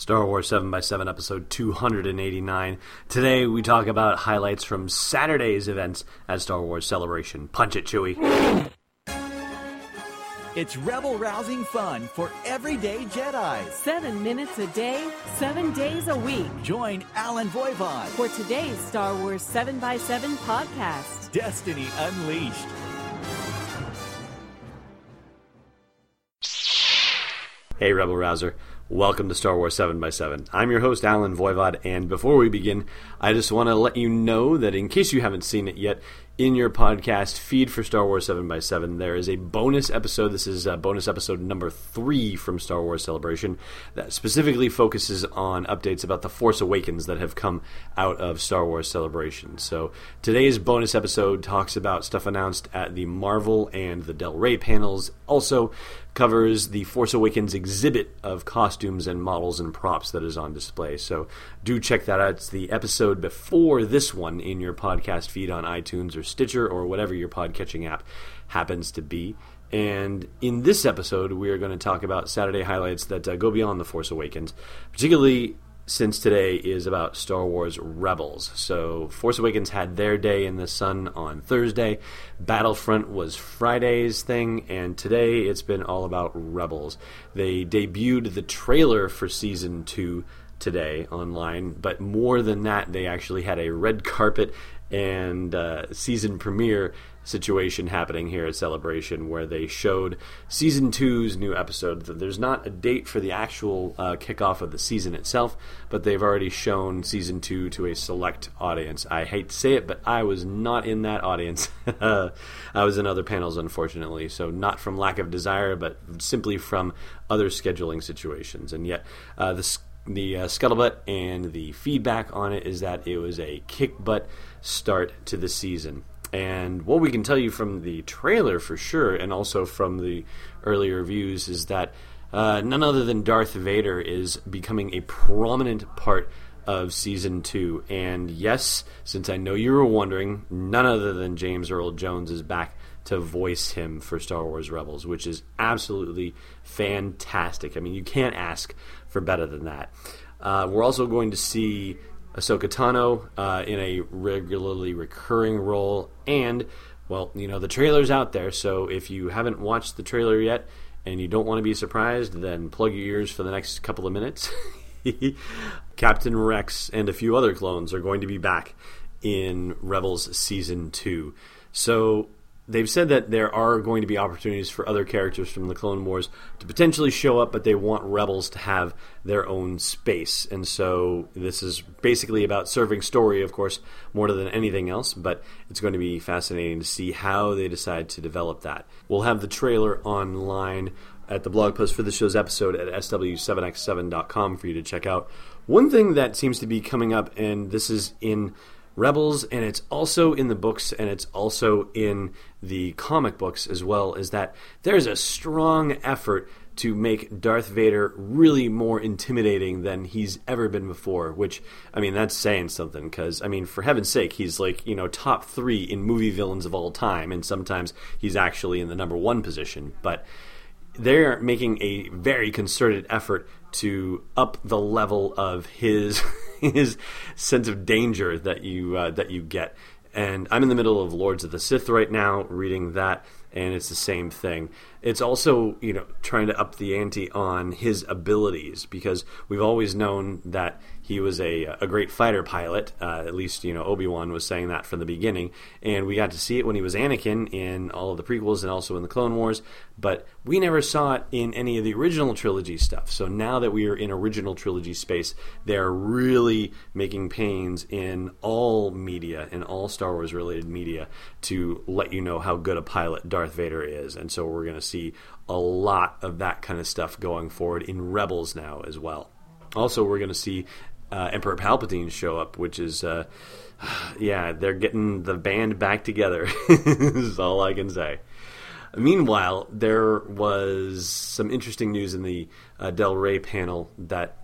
Star Wars 7x7 episode 289. Today we talk about highlights from Saturday's events at Star Wars Celebration. Punch it, Chewie. It's rebel rousing fun for everyday Jedi. Seven minutes a day, seven days a week. Join Allen Voivod for today's Star Wars 7x7 podcast Destiny Unleashed. Hey, Rebel Rouser. Welcome to Star Wars 7 by 7 I'm your host, Allen Voivod, and before we begin, I just want to let you know that in case you haven't seen it yet, in your podcast feed for Star Wars 7 by 7 there is a bonus episode. This is uh, bonus episode number three from Star Wars Celebration that specifically focuses on updates about The Force Awakens that have come out of Star Wars Celebration. So today's bonus episode talks about stuff announced at the Marvel and the Del Rey panels. Also, covers the Force Awakens exhibit of costumes and models and props that is on display. So do check that out. It's the episode before this one in your podcast feed on iTunes or Stitcher or whatever your podcatching app happens to be. And in this episode, we are going to talk about Saturday highlights that uh, go beyond The Force Awakens, particularly since today is about Star Wars Rebels. So, Force Awakens had their day in the sun on Thursday, Battlefront was Friday's thing, and today it's been all about Rebels. They debuted the trailer for season 2 today online, but more than that, they actually had a red carpet and uh, season premiere situation happening here at Celebration where they showed season two's new episode. There's not a date for the actual uh, kickoff of the season itself, but they've already shown season two to a select audience. I hate to say it, but I was not in that audience. I was in other panels, unfortunately, so not from lack of desire, but simply from other scheduling situations. And yet, uh, the the uh, scuttlebutt and the feedback on it is that it was a kick butt start to the season. And what we can tell you from the trailer for sure, and also from the earlier reviews, is that uh, none other than Darth Vader is becoming a prominent part of season two. And yes, since I know you were wondering, none other than James Earl Jones is back to voice him for Star Wars Rebels, which is absolutely fantastic. I mean, you can't ask for better than that. Uh, we're also going to see Ahsoka Tano uh, in a regularly recurring role, and well, you know the trailer's out there. So if you haven't watched the trailer yet and you don't want to be surprised, then plug your ears for the next couple of minutes. Captain Rex and a few other clones are going to be back in Rebels season two. So they've said that there are going to be opportunities for other characters from the Clone Wars to potentially show up, but they want Rebels to have their own space. And so this is basically about serving story, of course, more than anything else, but it's going to be fascinating to see how they decide to develop that. We'll have the trailer online at the blog post for the show's episode at sw7x7.com for you to check out. One thing that seems to be coming up, and this is in Rebels, and it's also in the books, and it's also in the comic books as well, is that there's a strong effort to make Darth Vader really more intimidating than he's ever been before. Which, I mean, that's saying something because, I mean, for heaven's sake, he's like, you know, top three in movie villains of all time, and sometimes he's actually in the number one position. But they're making a very concerted effort to up the level of his his sense of danger that you uh, that you get. And I'm in the middle of Lords of the Sith right now, reading that, and it's the same thing. It's also, you know, trying to up the ante on his abilities because we've always known that he was a, a great fighter pilot. Uh, at least, you know, Obi Wan was saying that from the beginning. And we got to see it when he was Anakin in all of the prequels and also in the Clone Wars. But we never saw it in any of the original trilogy stuff. So now that we are in original trilogy space, they're really making pains in all media, in all Star Wars related media, to let you know how good a pilot Darth Vader is. And so we're going to see a lot of that kind of stuff going forward in Rebels now as well. Also, we're going to see uh, Emperor Palpatine show up, which is, uh, yeah, they're getting the band back together. is all I can say. Meanwhile, there was some interesting news in the uh, Del Rey panel that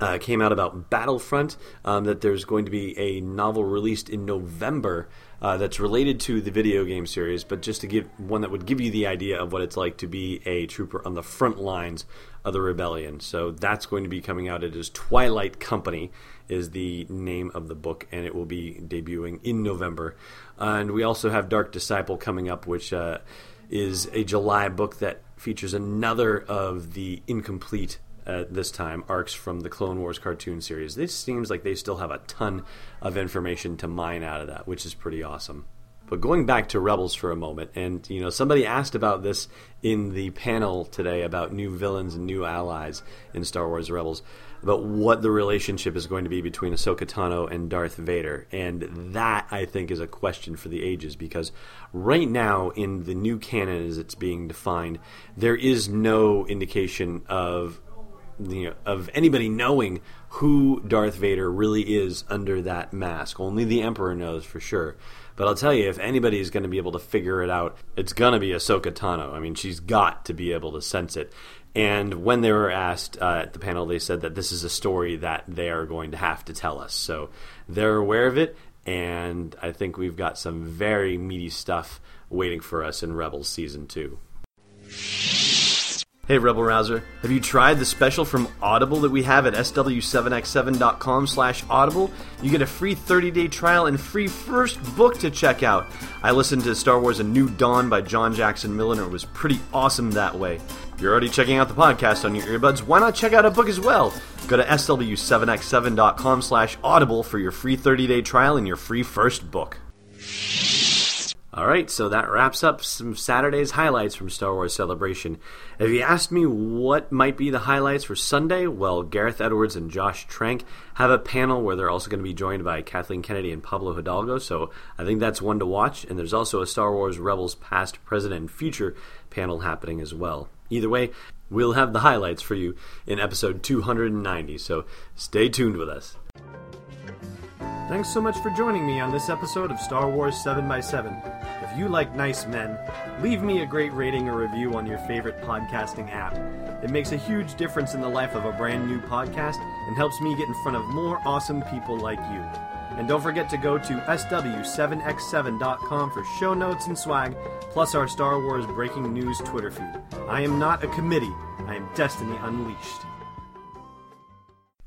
uh, came out about Battlefront. Um, that there's going to be a novel released in November uh, that's related to the video game series, but just to give one that would give you the idea of what it's like to be a trooper on the front lines of the rebellion. So that's going to be coming out. It is Twilight Company is the name of the book, and it will be debuting in November. and we also have Dark Disciple coming up, which uh, is a July book that features another of the incomplete at this time arcs from the Clone Wars cartoon series. This seems like they still have a ton of information to mine out of that, which is pretty awesome. But going back to Rebels for a moment, and you know, somebody asked about this in the panel today about new villains and new allies in Star Wars Rebels, about what the relationship is going to be between Ahsoka Tano and Darth Vader. And that, I think, is a question for the ages because right now, in the new canon as it's being defined, there is no indication of you know, of anybody knowing who Darth Vader really is under that mask. Only the Emperor knows for sure. But I'll tell you, if anybody is going to be able to figure it out, it's going to be Ahsoka Tano. I mean, she's got to be able to sense it. And when they were asked uh, at the panel, they said that this is a story that they are going to have to tell us. So they're aware of it, and I think we've got some very meaty stuff waiting for us in Rebels Season 2. Hey Rebel Rouser, have you tried the special from Audible that we have at sw7x7.com slash audible? You get a free 30-day trial and free first book to check out. I listened to Star Wars A New Dawn by John Jackson Miller and it was pretty awesome that way. If you're already checking out the podcast on your earbuds, why not check out a book as well? Go to sw7x7.com slash audible for your free 30-day trial and your free first book. All right, so that wraps up some Saturday's highlights from Star Wars Celebration. If you asked me what might be the highlights for Sunday, well, Gareth Edwards and Josh Trank have a panel where they're also going to be joined by Kathleen Kennedy and Pablo Hidalgo, so I think that's one to watch. And there's also a Star Wars Rebels Past, Present, and Future panel happening as well. Either way, we'll have the highlights for you in episode 290, so stay tuned with us. Thanks so much for joining me on this episode of Star Wars 7x7. If you like nice men, leave me a great rating or review on your favorite podcasting app. It makes a huge difference in the life of a brand new podcast and helps me get in front of more awesome people like you. And don't forget to go to sw7x7.com for show notes and swag, plus our Star Wars breaking news Twitter feed. I am not a committee, I am Destiny Unleashed.